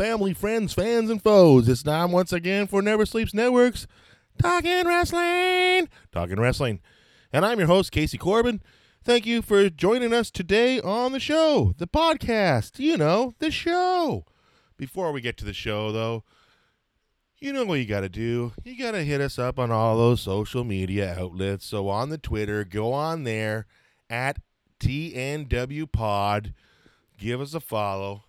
Family, friends, fans, and foes. It's time once again for Never Sleeps Networks Talking Wrestling. Talking Wrestling. And I'm your host, Casey Corbin. Thank you for joining us today on the show, the podcast, you know, the show. Before we get to the show, though, you know what you got to do. You got to hit us up on all those social media outlets. So on the Twitter, go on there at TNW Pod. Give us a follow.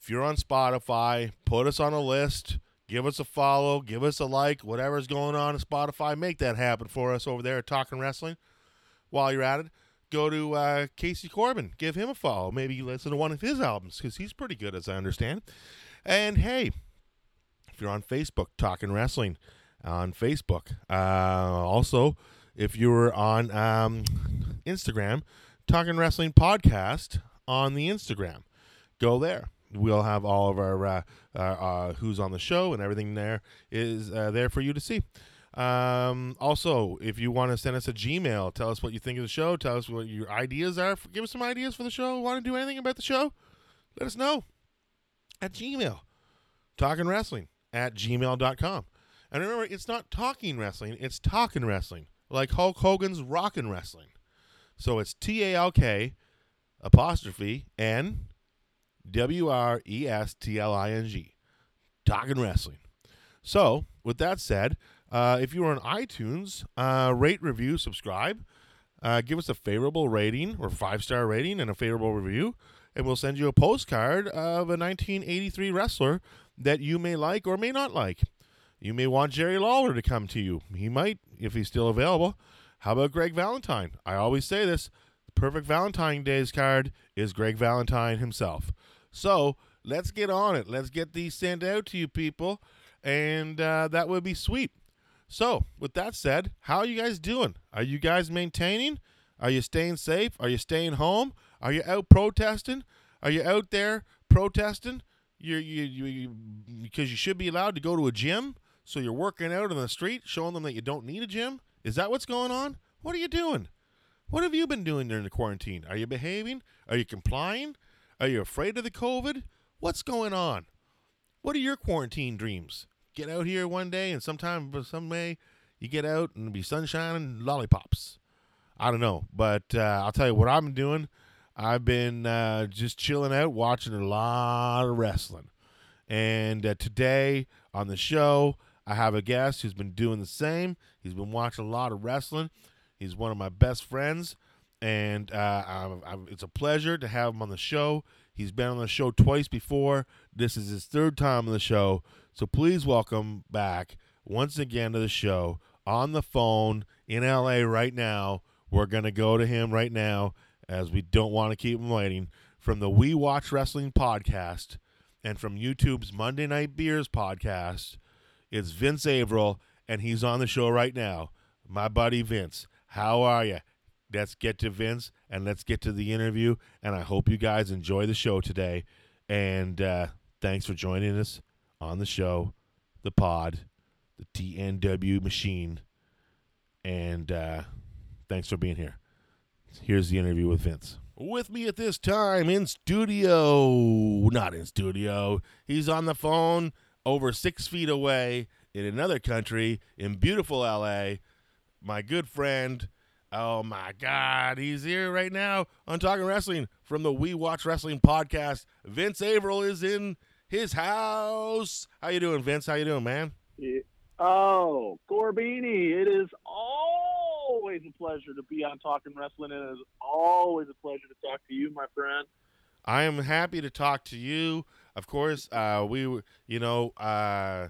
If you're on Spotify, put us on a list. Give us a follow. Give us a like. Whatever's going on in Spotify, make that happen for us over there at Talking Wrestling. While you're at it, go to uh, Casey Corbin. Give him a follow. Maybe listen to one of his albums because he's pretty good, as I understand. And hey, if you're on Facebook, Talking Wrestling on Facebook. Uh, also, if you're on um, Instagram, Talking Wrestling Podcast on the Instagram. Go there we'll have all of our uh, uh, who's on the show and everything there is uh, there for you to see. Um, also, if you want to send us a Gmail, tell us what you think of the show. Tell us what your ideas are. Give us some ideas for the show. Want to do anything about the show? Let us know at Gmail. Talking Wrestling at gmail.com. And remember, it's not talking wrestling, it's talking wrestling, like Hulk Hogan's rockin' wrestling. So it's T A L K apostrophe N W R E S T L I N G. Talking Wrestling. So, with that said, uh, if you are on iTunes, uh, rate, review, subscribe. Uh, give us a favorable rating or five star rating and a favorable review, and we'll send you a postcard of a 1983 wrestler that you may like or may not like. You may want Jerry Lawler to come to you. He might, if he's still available. How about Greg Valentine? I always say this the perfect Valentine Day's card is Greg Valentine himself. So let's get on it. Let's get these sent out to you people, and uh, that would be sweet. So, with that said, how are you guys doing? Are you guys maintaining? Are you staying safe? Are you staying home? Are you out protesting? Are you out there protesting? You you you because you should be allowed to go to a gym. So you're working out on the street, showing them that you don't need a gym. Is that what's going on? What are you doing? What have you been doing during the quarantine? Are you behaving? Are you complying? Are you afraid of the COVID? What's going on? What are your quarantine dreams? Get out here one day and sometime, some way, you get out and be sunshine and lollipops. I don't know, but uh, I'll tell you what I've been doing. I've been uh, just chilling out, watching a lot of wrestling. And uh, today on the show, I have a guest who's been doing the same. He's been watching a lot of wrestling. He's one of my best friends and uh, I'm, I'm, it's a pleasure to have him on the show. He's been on the show twice before. This is his third time on the show, so please welcome back once again to the show on the phone in LA right now. We're gonna go to him right now as we don't want to keep him waiting. From the We Watch Wrestling podcast and from YouTube's Monday Night Beers podcast, it's Vince Averill, and he's on the show right now. My buddy Vince, how are you? Let's get to Vince and let's get to the interview. And I hope you guys enjoy the show today. And uh, thanks for joining us on the show, the pod, the TNW machine. And uh, thanks for being here. Here's the interview with Vince. With me at this time in studio, not in studio, he's on the phone over six feet away in another country in beautiful LA. My good friend, Oh my God, he's here right now on Talking Wrestling from the We Watch Wrestling podcast. Vince Averill is in his house. How you doing, Vince? How you doing, man? Yeah. Oh, Corbini, it is always a pleasure to be on Talking Wrestling. It is always a pleasure to talk to you, my friend. I am happy to talk to you. Of course, uh, we, you know, uh,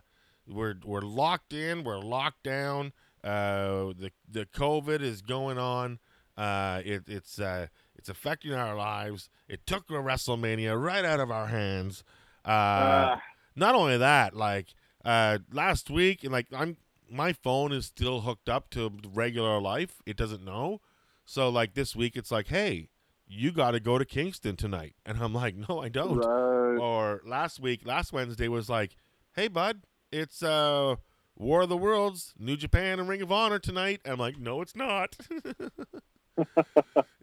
we're we're locked in. We're locked down. Uh, the the COVID is going on. Uh, it, it's uh, It's affecting our lives. It took the WrestleMania right out of our hands. Uh, Uh, not only that, like uh, last week, and like I'm, my phone is still hooked up to regular life. It doesn't know. So like this week, it's like, hey, you got to go to Kingston tonight, and I'm like, no, I don't. right. Or last week, last Wednesday was like, hey, bud, it's uh War of the Worlds, New Japan, and Ring of Honor tonight. I'm like, no, it's not. uh,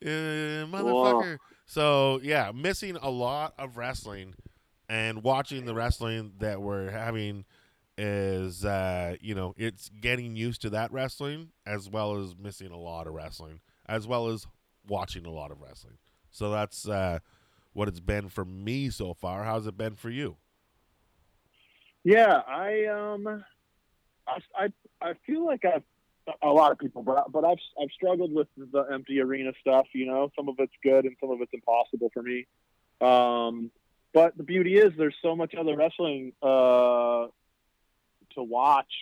motherfucker. So yeah, missing a lot of wrestling, and watching the wrestling that we're having is, uh, you know, it's getting used to that wrestling as well as missing a lot of wrestling, as well as watching a lot of wrestling. So that's uh, what it's been for me so far. How's it been for you? Yeah, I um, I, I I feel like I've a lot of people, but but I've I've struggled with the empty arena stuff. You know, some of it's good and some of it's impossible for me. Um, but the beauty is there's so much other wrestling uh, to watch.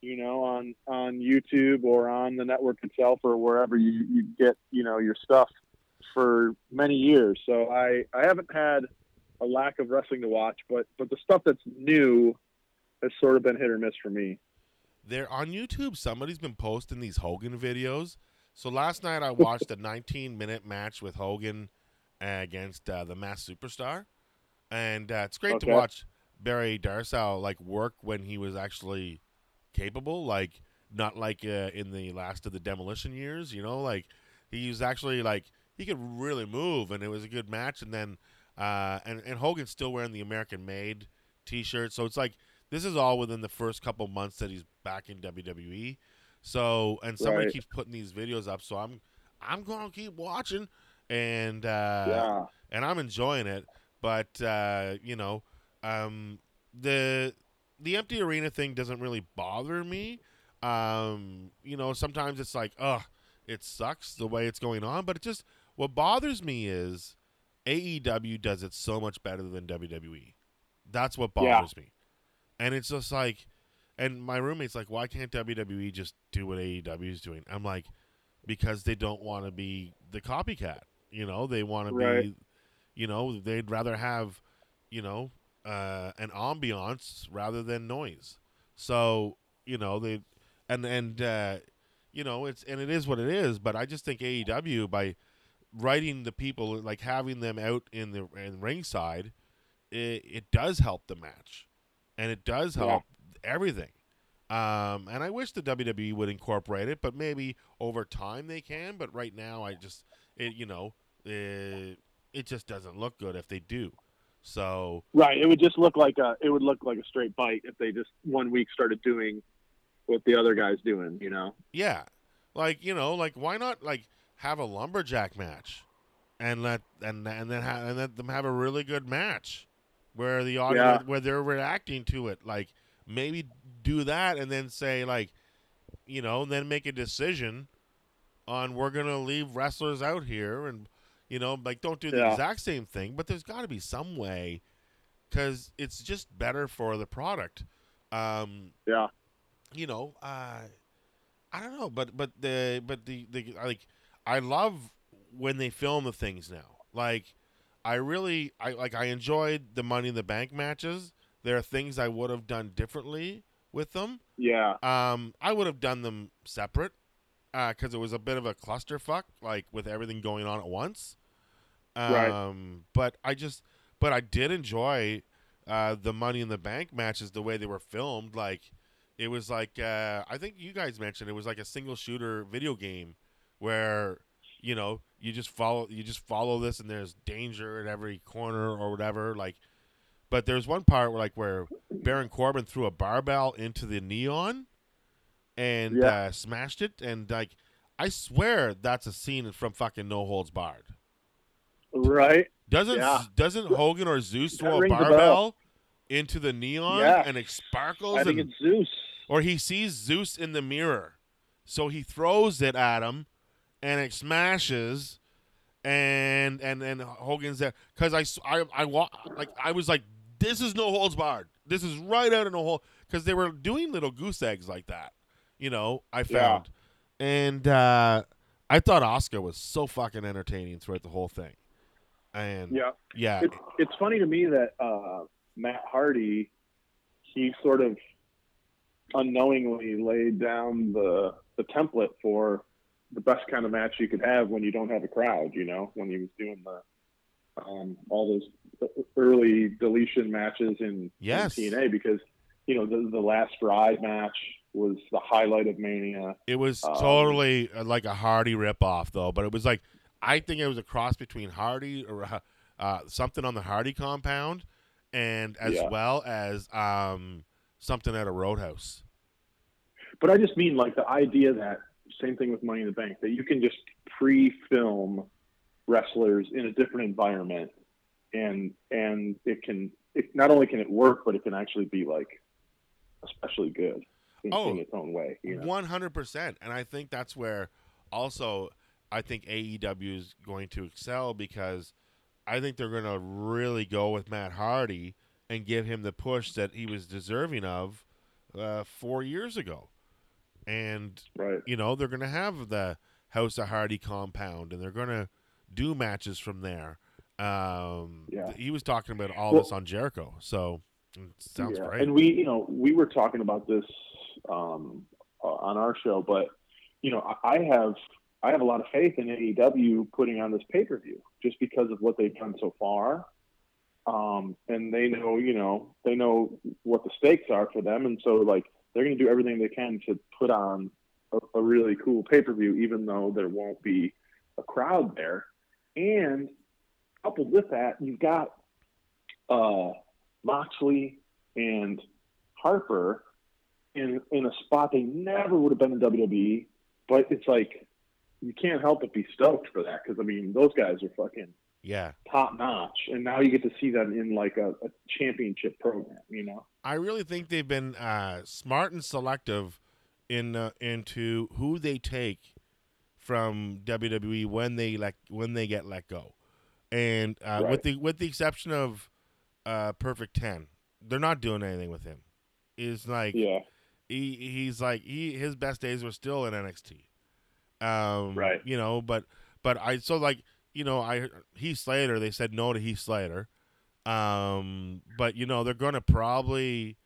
You know, on on YouTube or on the network itself or wherever you, you get you know your stuff for many years. So I I haven't had a lack of wrestling to watch, but but the stuff that's new has sort of been hit or miss for me. There on YouTube, somebody's been posting these Hogan videos. So last night I watched a 19 minute match with Hogan uh, against uh, the Masked Superstar, and uh, it's great to watch Barry Darsow like work when he was actually capable, like not like uh, in the last of the demolition years. You know, like he was actually like he could really move, and it was a good match. And then uh, and and Hogan's still wearing the American Made T-shirt, so it's like this is all within the first couple months that he's back in WWE. So and somebody Right. keeps putting these videos up, so I'm I'm gonna keep watching, and uh, yeah, and I'm enjoying it. But uh, you know, um, the the empty arena thing doesn't really bother me. Um, you know, sometimes it's like, ugh, it sucks the way it's going on. But it just what bothers me is AEW does it so much better than WWE. That's what Yeah. bothers me. And it's just like, and my roommate's like, why can't WWE just do what AEW is doing? I'm like, because they don't want to be the copycat. You know, they want to be, you know, they'd rather have, you know, uh, an ambiance rather than noise. So, you know, they, and, and, uh, you know, it's, and it is what it is, but I just think AEW by writing the people, like having them out in the in ringside, it, it does help the match. And it does Yeah. help everything. Um, and I wish the WWE would incorporate it, but maybe over time they can. But right now, I just, it, you know, it, it just doesn't look good if they do. So right. It would just look like a it would look like a straight bite if they just one week started doing what the other guy's doing. You know, yeah, like you know, like why not like have a lumberjack match, and let and and then ha- and let them have a really good match, where the audience Yeah. where they're reacting to it. Like maybe do that and then say like, you know, and then make a decision on we're gonna leave wrestlers out here and you know like don't do the Yeah. exact same thing, but there's got to be some way because it's just better for the product. Um, yeah, you know, uh, I don't know, but but the but the the like I love when they film the things now. Like I really I like I enjoyed the Money in the Bank matches. There are things I would have done differently with them. yeah, Um, I would have done them separate because it was a bit of a clusterfuck, like with everything going on at once. Um, Right. But I just, but I did enjoy uh, the Money in the Bank matches the way they were filmed. Like it was like uh, I think you guys mentioned it was like a single shooter video game where you know you just follow you just follow this and there's danger at every corner or whatever. Like, but there's one part where like where Baron Corbin threw a barbell into the neon and Yeah. uh, smashed it, and like I swear that's a scene from fucking No Holds Barred. right. Doesn't Yeah. doesn't Hogan or Zeus throw a barbell into the neon Yeah. and it sparkles I think and it's Zeus. or he sees Zeus in the mirror, so he throws it at him, and it smashes, and and and Hogan's there because I I wa- like I was like this is no holds barred. This is right out of no hole because they were doing little goose eggs like that, you know. I Yeah. found, and uh, I I thought Oscar was so fucking entertaining throughout the whole thing. And Yeah. yeah, It's it's funny to me that uh, Matt Hardy, he sort of unknowingly laid down the the template for the best kind of match you could have when you don't have a crowd. You know, when he was doing the um, all those early deletion matches in, Yes. in TNA because you know the the last ride match was the highlight of Mania. It was Um, totally uh, like a Hardy ripoff, though. But it was like I think it was a cross between Hardy or uh, uh, something on the Hardy compound, and as Yeah. well as um, something at a Roadhouse. But I just mean like the idea that same thing with Money in the Bank that you can just pre-film wrestlers in a different environment, and and it can it, not only can it work, but it can actually be like especially good in, Oh, in its own way. One hundred percent, and I think that's where also I think AEW is going to excel because I think they're going to really go with Matt Hardy and give him the push that he was deserving of uh, four years ago, and Right. you know they're going to have the House of Hardy compound, and they're going to do matches from there. Um, Yeah. he was talking about all Well- this on Jericho, so it sounds Yeah, great. And we, you know, we were talking about this um, uh, on our show, but you know, I, I have I have a lot of faith in AEW putting on this pay per view just because of what they've done so far. Um, and they know, you know, they know what the stakes are for them, and so like they're going to do everything they can to put on a, a really cool pay per view, even though there won't be a crowd there. And coupled with that, you've got uh, Moxley and Harper in in a spot they never would have been in WWE, but it's like you can't help but be stoked for that because I mean those guys are fucking yeah. top notch, and now you get to see them in like a, a championship program, you know. I really think they've been uh, smart and selective in uh, into who they take from WWE when they let when they get let go, and uh, Right. with the with the exception of uh, Perfect Ten, they're not doing anything with him. Is like Yeah, he he's like he his best days were still in NXT. Um, Right. You know, but but I so like you know I Heath Slater they said no to Heath Slater, um, but you know they're gonna probably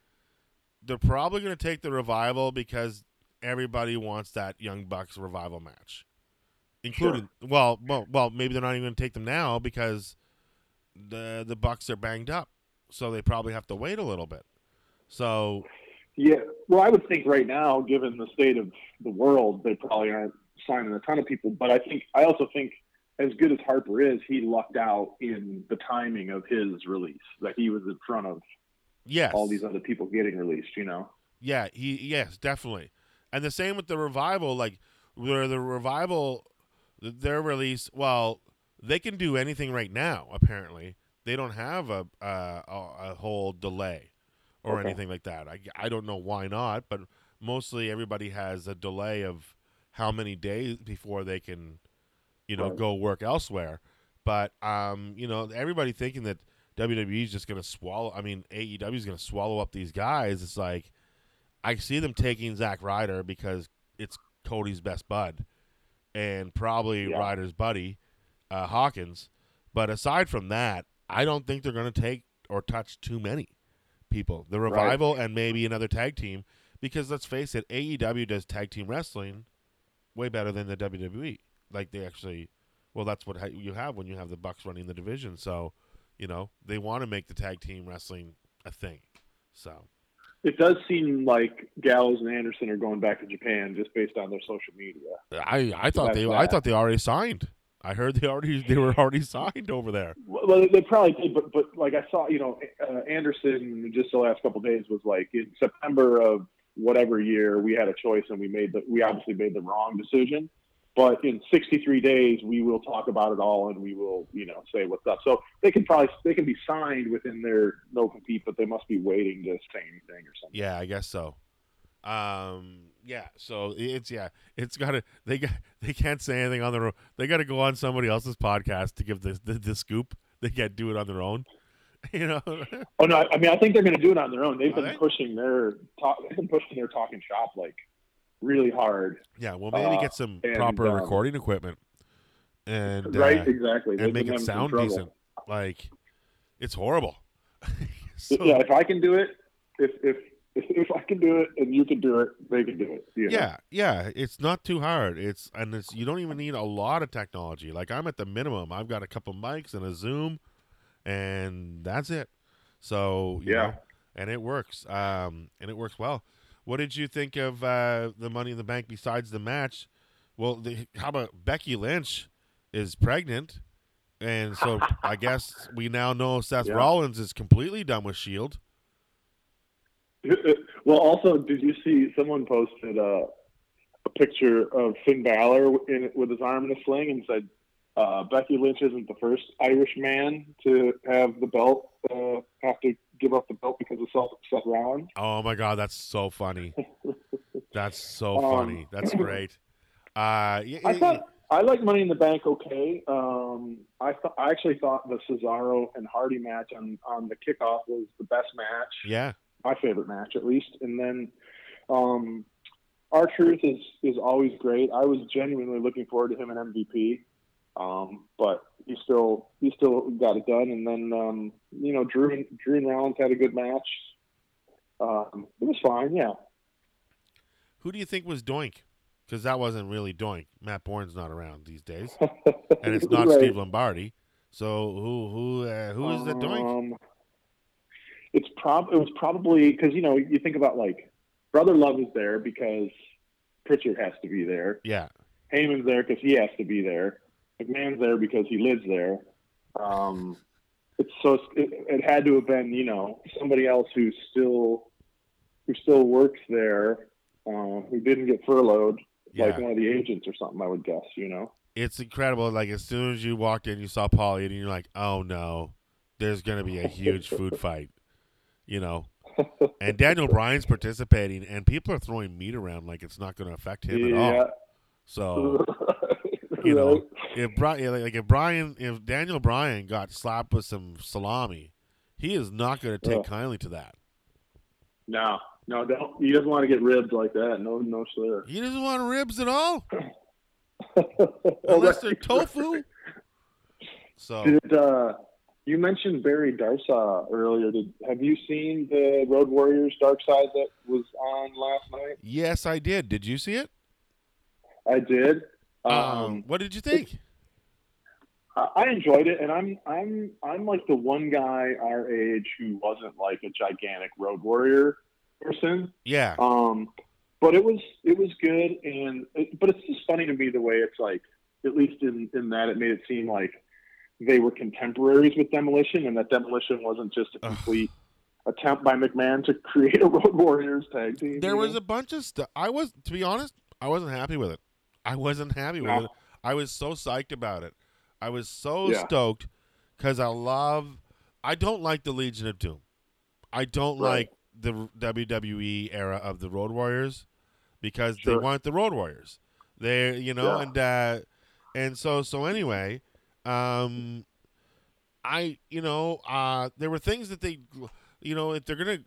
they're probably gonna take the revival because everybody wants that Young Bucks revival match, including well well well maybe they're not even gonna take them now because the the Bucks are banged up, so they probably have to wait a little bit. So yeah. Well, I would think right now, given the state of the world, they probably aren't signing a ton of people. But I think I also think as good as Harper is, he lucked out in the timing of his release. That he was in front of yes, all these other people getting released. You know. Yeah, he yes, definitely. And the same with the revival, like where the revival their release, well, they can do anything right now, apparently. They don't have a a, a, a whole delay or Okay. anything like that. I, I don't know why not, but mostly everybody has a delay of how many days before they can, you know, Right. go work elsewhere. But um, you know, everybody thinking that WWE is just going to swallow. I mean, AEW is going to swallow up these guys. It's like I see them taking Zack Ryder because it's Cody's best bud, and probably Yeah. Ryder's buddy, uh, Hawkins. But aside from that, I don't think they're going to take or touch too many people. The Right. revival and maybe another tag team, because let's face it, AEW does tag team wrestling way better than the WWE. Like they actually, well, that's what ha- you have when you have the Bucks running the division. So, you know, they want to make the tag team wrestling a thing. So. It does seem like Gallows and Anderson are going back to Japan just based on their social media. I I thought they I thought they already signed. I heard they already they were already signed over there. Well, they probably did, but but like I saw, you know, uh, Anderson just the last couple of days was like in September of whatever year we had a choice and we made the we obviously made the wrong decision. But in 63 days, we will talk about it all and we will, you know, say what's up. So they can probably they can be signed within their no compete, but they must be waiting to say anything or something. Yeah, I guess so. Um, yeah. So it's yeah, it's got to they got they can't say anything on their own. They got to go on somebody else's podcast to give the the, the scoop. They can't do it on their own. You know. Oh no, I mean I think they're going to do it on their own. They've been pushing their talk. They've been pushing their talking shop like really hard. Yeah, well, maybe Uh, get some and, proper um, recording equipment and right, uh, exactly. They've and make it sound decent. Like, it's horrible. so, yeah, if I can do it, if if if I can do it and you can do it, they can do it. know? yeah, yeah, it's not too hard. It's and it's you don't even need a lot of technology. Like I'm at the minimum. I've got a couple mics and a Zoom, and that's it. So you Yeah. know, and it works. Um, and it works well. What did you think of uh, the Money in the Bank besides the match? Well, the, how about Becky Lynch is pregnant, and so I guess we now know Seth Yeah. Rollins is completely done with Shield. well, also, did you see someone posted uh, a picture of Finn Balor in, with his arm in a sling and said uh, Becky Lynch isn't the first Irish man to have the belt uh, have to give up the belt because of Seth, Seth Rollins. Oh my god, that's so funny. That's so Um, funny. That's great. Uh, y- I thought I like Money in the Bank. Okay, um, I thought I actually thought the Cesaro and Hardy match on on the kickoff was the best match. yeah, my favorite match at least. And then um, R-Truth is is always great. I was genuinely looking forward to him in MVP, um, but he still he still got it done. And then um, you know Drew and Drew and Rollins had a good match. Um, it was fine, yeah. who do you think was Doink? Because that wasn't really Doink. Matt Borne's not around these days, and it's not Right. Steve Lombardi. So who who uh, who is the Doink? Um, it's prob it was probably because you know you think about like Brother Love is there because Prichard has to be there. Yeah, Heyman's there because he has to be there. McMahon's there because he lives there. Um, it's so it, it had to have been you know somebody else who still who still works there, uh, who didn't get furloughed, like one of the agents or something. I would guess. You know. It's incredible. Like as soon as you walked in, you saw Paul and you're like, "Oh no, there's gonna be a huge food fight," you know. And Daniel Bryan's participating, and people are throwing meat around like it's not going to affect him at all. So you know, if Brian, like if Brian, if Daniel Bryan got slapped with some salami, he is not going to take Yeah. kindly to that. No, no, don't. He doesn't want to get ribbed like that. No, no, sir. He doesn't want ribs at all, unless they're tofu. So Did uh, you mentioned Barry Darsow earlier? Did have you seen the Road Warriors Dark Side that was on last night? yes, I did. Did you see it? I did. Um, Um, what did you think? I enjoyed it, and I'm I'm I'm like the one guy our age who wasn't like a gigantic Road Warrior person. Yeah, Um, but it was it was good, and it, but it's just funny to me the way it's like, at least in in that it made it seem like they were contemporaries with Demolition, and that Demolition wasn't just a Ugh. complete attempt by McMahon to create a Road Warriors tag team. there was know? a bunch of stuff. I was, to be honest, I wasn't happy with it. I wasn't happy with No. it. I was so psyched about it. I was so Yeah. stoked because I love. I don't like the Legion of Doom. I don't Right. like the WWE era of the Road Warriors because they Sure. weren't the Road Warriors. They, you know, Yeah. and uh, and so so anyway, um, I you know uh, there were things that they, you know, if they're gonna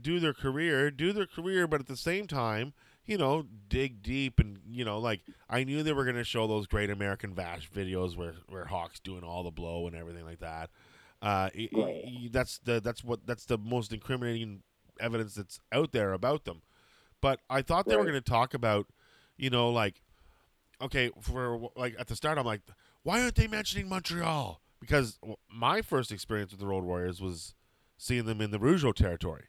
do their career, do their career, but at the same time, you know, dig deep and you know, like I knew they were gonna show those great American Vash videos where where Hawk's doing all the blow and everything like that. Uh, y- Right. that's the that's what that's the most incriminating evidence that's out there about them. But I thought they were going to talk about, you know, like, okay, for like at the start, I'm like, why aren't they mentioning Montreal? Because my first experience with the Road Warriors was seeing them in the Rougeau territory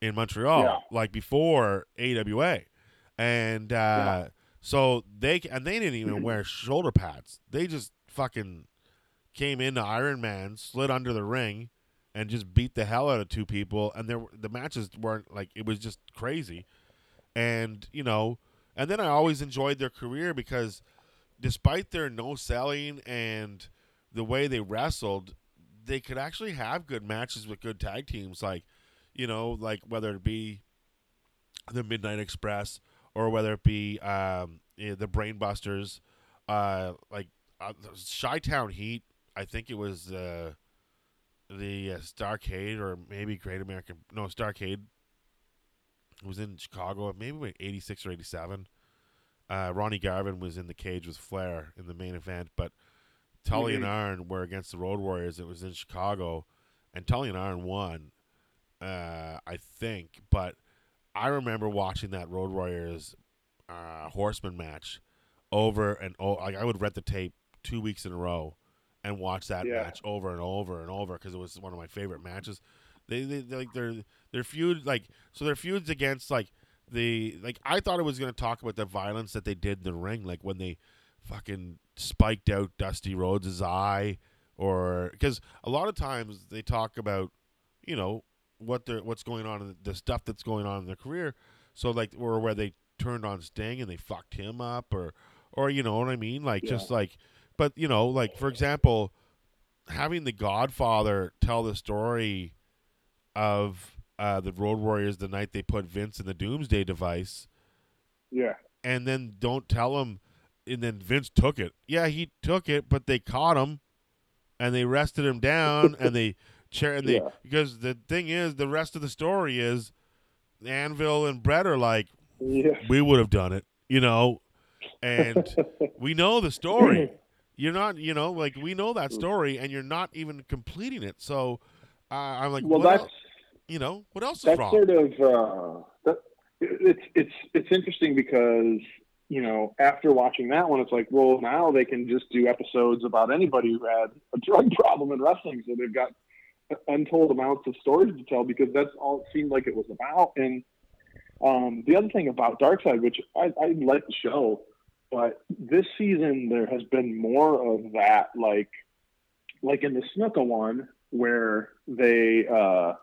in Montreal, Yeah. like before AWA, and uh, so they and they didn't even wear shoulder pads. They just fucking came into Iron Man, slid under the ring, and just beat the hell out of two people. And there, the matches weren't like it was just crazy. And you know, and then I always enjoyed their career because, despite their no selling and the way they wrestled, they could actually have good matches with good tag teams. Like, you know, like whether it be the Midnight Express or whether it be um, eh, the Brainbusters, uh, like uh, Chi Town Heat. I think it was uh, the uh, Starcade or maybe Great American. No, Starcade. it was in Chicago, maybe eighty six or eighty seven. Uh, Ronnie Garvin was in the cage with Flair in the main event, but Tully and Mhm. Arn were against the Road Warriors. It was in Chicago, and Tully and Arn won, uh, I think. But I remember watching that Road Warriors uh, Horseman match over and over. Like I would rent the tape two weeks in a row and watch that Yeah. match over and over and over because it was one of my favorite matches. They, they, they like their their feud like so their feuds against like the like I thought it was going to talk about the violence that they did in the ring, like when they fucking spiked out Dusty Rhodes' eye, or because a lot of times they talk about you know what they're what's going on in the stuff that's going on in their career. So like or where they turned on Sting and they fucked him up, or or you know what I mean, like just like, but you know like for example, having the Godfather tell the story of uh, the Road Warriors the night they put Vince in the Doomsday device, Yeah. and then don't tell him, and then Vince took it. Yeah, he took it, but they caught him, and they rested him down, and they chair and they Yeah. because the thing is, the rest of the story is Anvil and Brett are like, Yeah. we would have done it, you know, and we know the story. You're not, you know, like we know that story, and you're not even completing it. So uh, I'm like, well, that's el- you know, what else is that's wrong? sort of uh, that, it's it's it's interesting because you know after watching that one, it's like, well, now they can just do episodes about anybody who had a drug problem in wrestling, so they've got untold amounts of stories to tell because that's all it seemed like it was about. And um, the other thing about Dark Side, which I, I like the show, but this season there has been more of that, like like in the Snuka one where they. Uh,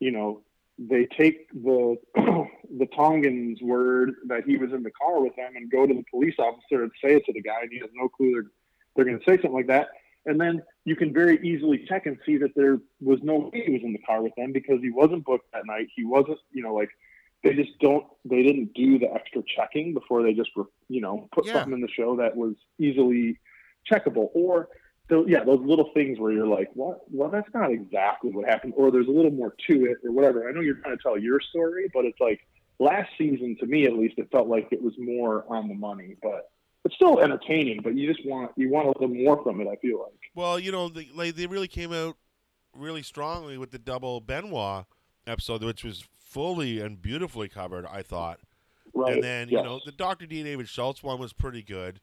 you know, they take the the Tongan's word that he was in the car with them and go to the police officer and say it to the guy, and he has no clue they're they're going to say something like that. And then you can very easily check and see that there was no way he was in the car with them because he wasn't booked that night. He wasn't, you know, like they just don't they didn't do the extra checking before they just were, you know put Yeah. something in the show that was easily checkable or so yeah, those little things where you're like, what? Well, that's not exactly what happened, or there's a little more to it, or whatever. I know you're trying to tell your story, but it's like last season, to me at least, it felt like it was more on the money, but it's still entertaining. But you just want you want a little more from it. I feel like. Well, you know, they, like they really came out really strongly with the double Benoit episode, which was fully and beautifully covered. I thought, Right. and then you Yes. know the Doctor D. David Schultz one was pretty good,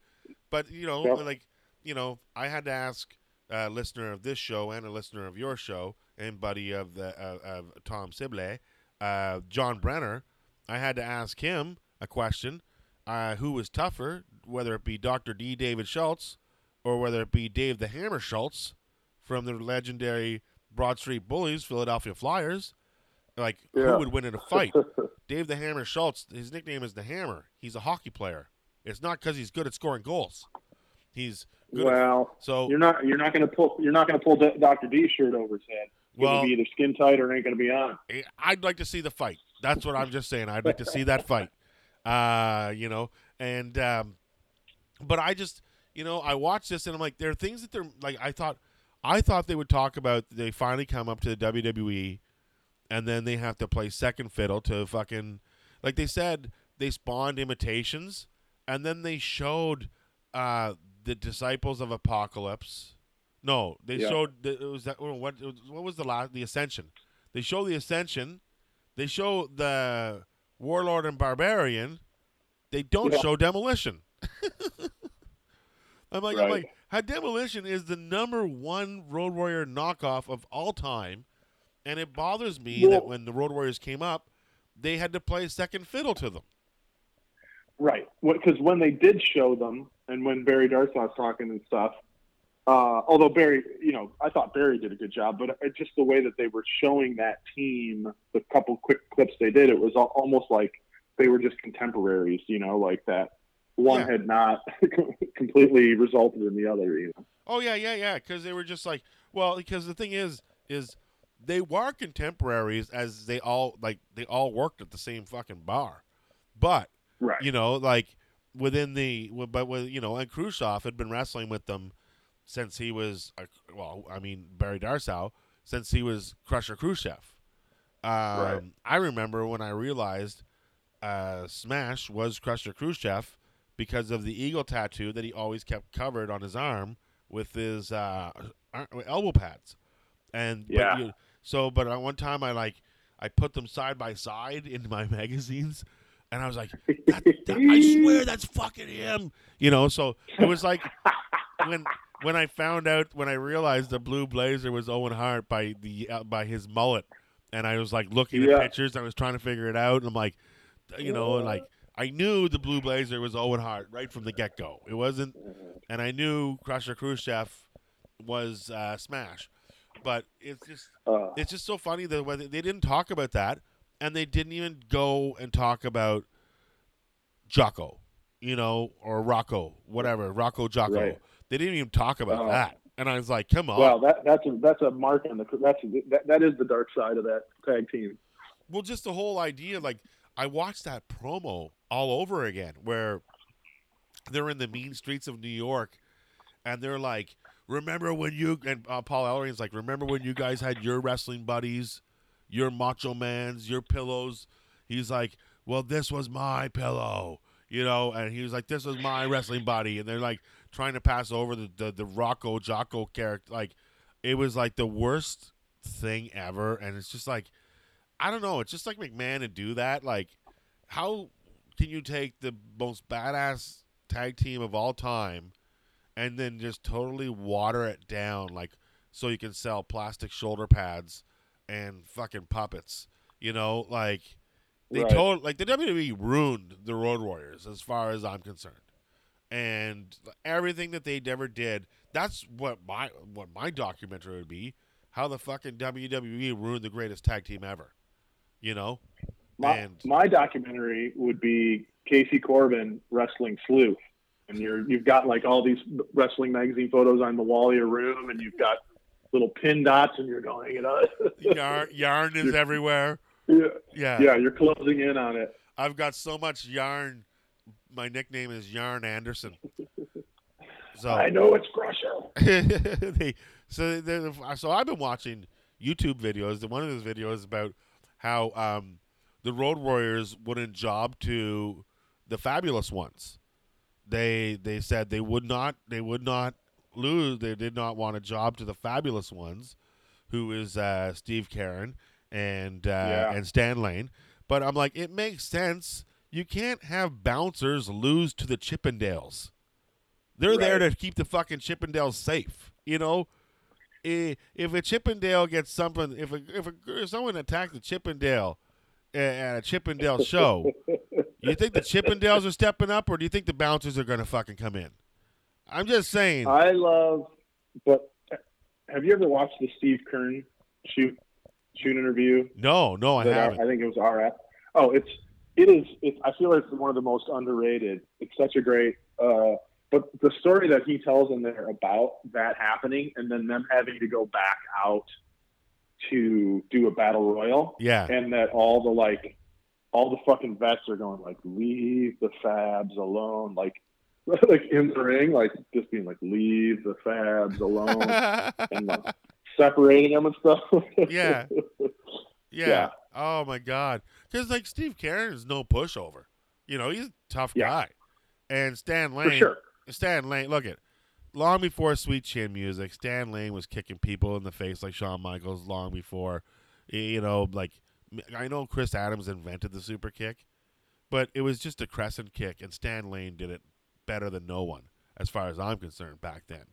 but you know, Yep. like you know, I had to ask a listener of this show and a listener of your show and buddy of the uh, of Tom Sibley, uh, John Brenner. I had to ask him a question: uh, Who was tougher, whether it be Doctor D. David Schultz or whether it be Dave the Hammer Schultz from the legendary Broad Street Bullies, Philadelphia Flyers? Like, Yeah. who would win in a fight? Dave the Hammer Schultz, his nickname is the Hammer. He's a hockey player. It's not because he's good at scoring goals. He's good. at, well, so you're not you're not going to pull you're not going to pull Doctor D's shirt over his head. It's well, be either skin tight or ain't going to be on. eh, I'd like to see the fight. That's what I'm just saying. I'd like to see that fight. Uh, you know, and um, but I just, you know, I watched this and I'm like, there are things that they're like. I thought, I thought they would talk about. They finally come up to the WWE, and then they have to play second fiddle to fucking, like they said, they spawned imitations, and then they showed uh the disciples of Apocalypse. No, they Yeah. showed the, it was that what what was the last the Ascension. They show the Ascension. They show the Warlord and Barbarian. They don't Yeah. show Demolition. I'm like, I'm like, how Demolition is the number one Road Warrior knockoff of all time, and it bothers me that when the Road Warriors came up, they had to play second fiddle to them. Right. Because when they did show them, and when Barry Darsow was talking and stuff, uh, although Barry, you know, I thought Barry did a good job, but just the way that they were showing that team, the couple quick clips they did, it was almost like they were just contemporaries, you know, like that one Yeah. had not completely resulted in the other, you know. Oh yeah, yeah, yeah. Because they were just like, well, because the thing is, is they were contemporaries as they all like they all worked at the same fucking bar, but Right. you know, like within the but with you know, and Khrushchev had been wrestling with them since he was well, I mean Barry Darsow since he was Crusher Khrushchev. Um, Right. I remember when I realized uh, Smash was Crusher Khrushchev because of the eagle tattoo that he always kept covered on his arm with his uh, elbow pads. And but Yeah. you- so, but at one time I like I put them side by side in my magazines, and I was like, that, that- I swear that's fucking him. You know, so it was like when when I found out when I realized the blue blazer was Owen Hart by the uh, by his mullet, and I was like looking Yeah. at pictures, I was trying to figure it out, and I'm like, you know, like I knew the blue blazer was Owen Hart right from the get go. It wasn't, and I knew Crusher Khrushchev was uh, Smash, but it's just Uh, it's just so funny that when they didn't talk about that, and they didn't even go and talk about Jocko, you know, or Rocco, whatever, Rocco Jocko. Right. They didn't even talk about Oh. that, and I was like, come on. well, that that's a that's a mark on the that's that, that is the dark side of that tag team. Well, just the whole idea, like I watched that promo all over again, where they're in the mean streets of New York, and they're like, "Remember when you?" And uh, Paul Ellering's like, "Remember when you guys had your wrestling buddies, your Macho Man's, your pillows?" He's like, "Well, this was my pillow." You know, and he was like, "This was my wrestling buddy," and they're like trying to pass over the the, the Rocco Jocko character. Like, it was like the worst thing ever, and it's just like, I don't know. It's just like McMahon to do that. Like, how can you take the most badass tag team of all time and then just totally water it down, like, so you can sell plastic shoulder pads and fucking puppets? You know, like they Right. told like the WWE ruined the Road Warriors as far as I'm concerned, and everything that they ever did. That's what my what my documentary would be. How the fucking WWE ruined the greatest tag team ever. You know, My, And- my documentary would be Casey Corbin wrestling sleuth, and you're you've got like all these wrestling magazine photos on the wall of your room, and you've got little pin dots, and you're going, you know, yarn, yarn is everywhere. yeah, Yeah. yeah, you're closing in on it. I've got so much yarn. My nickname is Yarn Anderson. So I know it's Crusher. they, so so I've been watching YouTube videos. And one of those videos is about how um, the Road Warriors wouldn't job to the Fabulous Ones. They they said they would not they would not lose. They did not want a job to the Fabulous Ones, who is uh, Steve Keirn and uh, Yeah. and Stan Lane. But I'm like, it makes sense. You can't have bouncers lose to the Chippendales. They're there to keep the fucking Chippendales safe. You know, if a Chippendale gets something, if a, if, a, if someone attacked the Chippendale at a Chippendale show, you think the Chippendales are stepping up, or do you think the bouncers are going to fucking come in? I'm just saying. I love, but have you ever watched the Steve Keirn shoot shoot interview? no, no, I haven't. I think it was RF. Oh, it's it is. It's, I feel like it's one of the most underrated. It's such a great. Uh, but the story that he tells in there about that happening, and then them having to go back out to do a battle royal, yeah, and that all the like, all the fucking vets are going like, leave the Fabs alone, like, like in the ring, like just being like, leave the Fabs alone, and like, separating them and stuff. Yeah. yeah. Yeah. Oh my god. Because like Steve Keirn is no pushover. You know, he's a tough Yeah. guy. And Stan Lane. for sure. Stan Lane, look at long before Sweet Chin music, Stan Lane was kicking people in the face like Shawn Michaels. Long before, you know, like I know Chris Adams invented the super kick, but it was just a crescent kick, and Stan Lane did it better than no one, as far as I'm concerned, back then.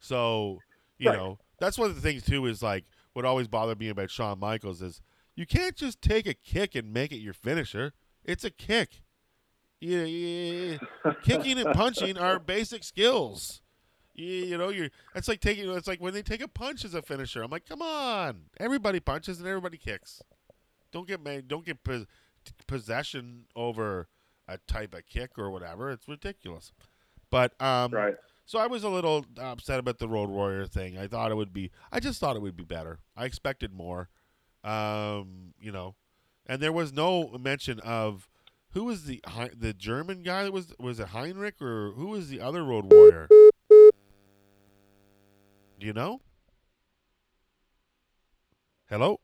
So you Right. know, that's one of the things too. Is like what always bothered me about Shawn Michaels is you can't just take a kick and make it your finisher. It's a kick. Yeah, Yeah, yeah, kicking and punching are basic skills. You, you know, you're. It's like taking. It's like when they take a punch as a finisher. I'm like, come on, everybody punches and everybody kicks. Don't get mad. Don't get pos- possession over a type of kick or whatever. It's ridiculous. But um, Right. so I was a little upset about the Road Warrior thing. I thought it would be. I just thought it would be better. I expected more. Um, you know, and there was no mention of who was the the German guy that was was it Heinrich or who was the other Road Warrior? Do you know? Hello.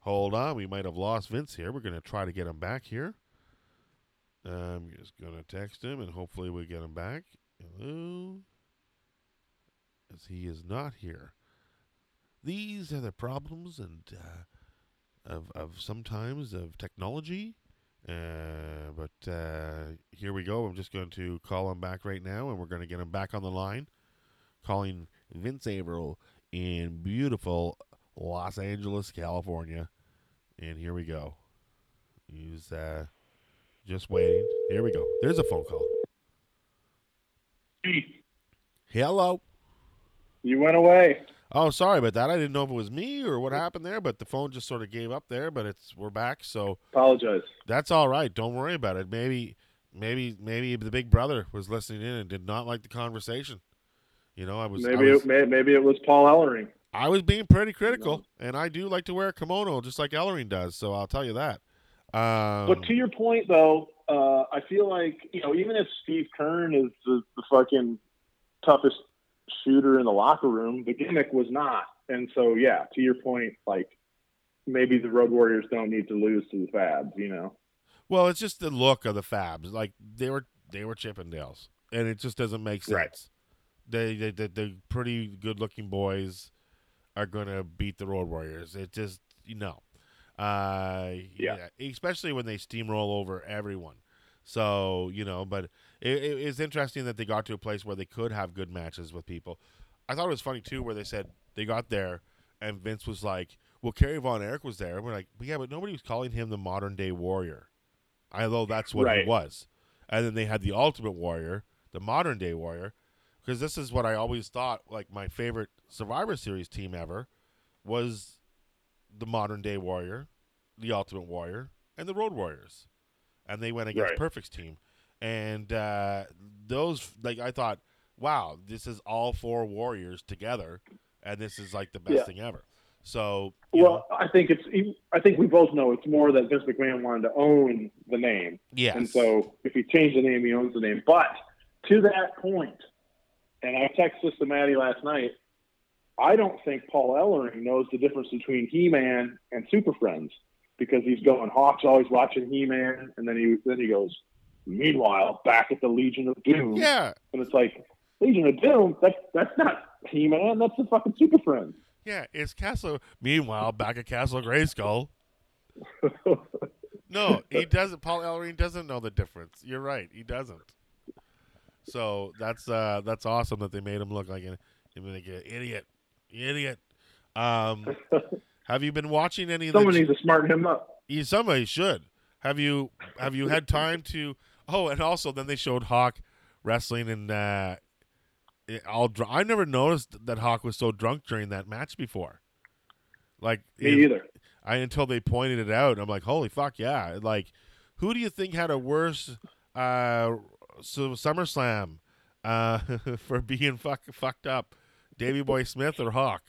Hold on, we might have lost Vince here. We're gonna try to get him back here. I'm just gonna text him and hopefully we get him back. Hello, as he is not here. These are the problems and uh, of of sometimes of technology. Uh, but uh, here we go. I'm just going to call him back right now, and we're going to get him back on the line. Calling Vince Averill in beautiful Los Angeles, California. And here we go. He's uh, just waiting. Here we go. There's a phone call. Hello. You went away. Oh, sorry about that. I didn't know if it was me or what happened there, but the phone just sort of gave up there. But it's we're back, so Apologize. that's all right. Don't worry about it. Maybe, maybe, maybe the big brother was listening in and did not like the conversation. You know, I was I Maybe was, it, may, maybe it was Paul Ellering. I was being pretty critical, and I do like to wear a kimono just like Ellering does. So I'll tell you that. Um, But to your point, though, uh, I feel like you know, even if Steve Keirn is the, the fucking toughest shooter in the locker room, the gimmick was not. And so, yeah, to your point, like maybe the Road Warriors don't need to lose to the Fabs. You know, Well, it's just the look of the Fabs. Like they were they were Chippendales, and it just doesn't make sense. Right. They, they, they the pretty good looking boys are gonna beat the Road Warriors. It just you know, uh, Yeah. especially when they steamroll over everyone. So you know, but it, it, it's interesting that they got to a place where they could have good matches with people. I thought it was funny too, where they said they got there and Vince was like, "Well, Kerry Von Erich was there." And we're like, "Yeah, but nobody was calling him the modern day warrior." although that's what Right. he was. And then they had the Ultimate Warrior, the modern day warrior, because this is what I always thought like my favorite Survivor Series team ever was the modern day warrior, the Ultimate Warrior, and the Road Warriors, and they went against Right. Perfect's team, and uh, those like I thought, wow, this is all four warriors together, and this is like the best Yeah. thing ever. So well, know, I think it's. I think we both know it's more that Vince McMahon wanted to own the name, yes, and so if he changed the name, he owns the name. But to that point, and I texted this to Maddie last night. I don't think Paul Ellering knows the difference between He-Man and Super Friends because he's going Hawk's always watching He-Man, and then he then he goes. Meanwhile, back at the Legion of Doom, yeah, and it's like Legion of Doom. That's that's not He-Man. That's the fucking Super Friends. yeah, it's Castle. Meanwhile, back at Castle Grayskull. No, he doesn't. Paul Ellering doesn't know the difference. You're right. He doesn't. So that's uh that's awesome that they made him look like an, like an idiot, idiot. Um, have you been watching any of Someone the? needs to smarten him up. You- Somebody should. Have you have you had time to? Oh, and also then they showed Hawk wrestling and uh, all. Dr- I never noticed that Hawk was so drunk during that match before. Like Me it- either. I until they pointed it out. I'm like, holy fuck, yeah! Like, who do you think had a worse uh, so SummerSlam uh, for being fuck, fucked up, Davy Boy Smith or Hawk?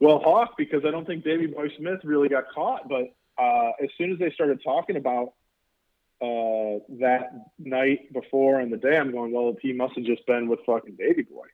Well, Hawk, because I don't think Davy Boy Smith really got caught. But uh, as soon as they started talking about uh, that night before and the day, I'm going, well, he must have just been with fucking Davy Boy.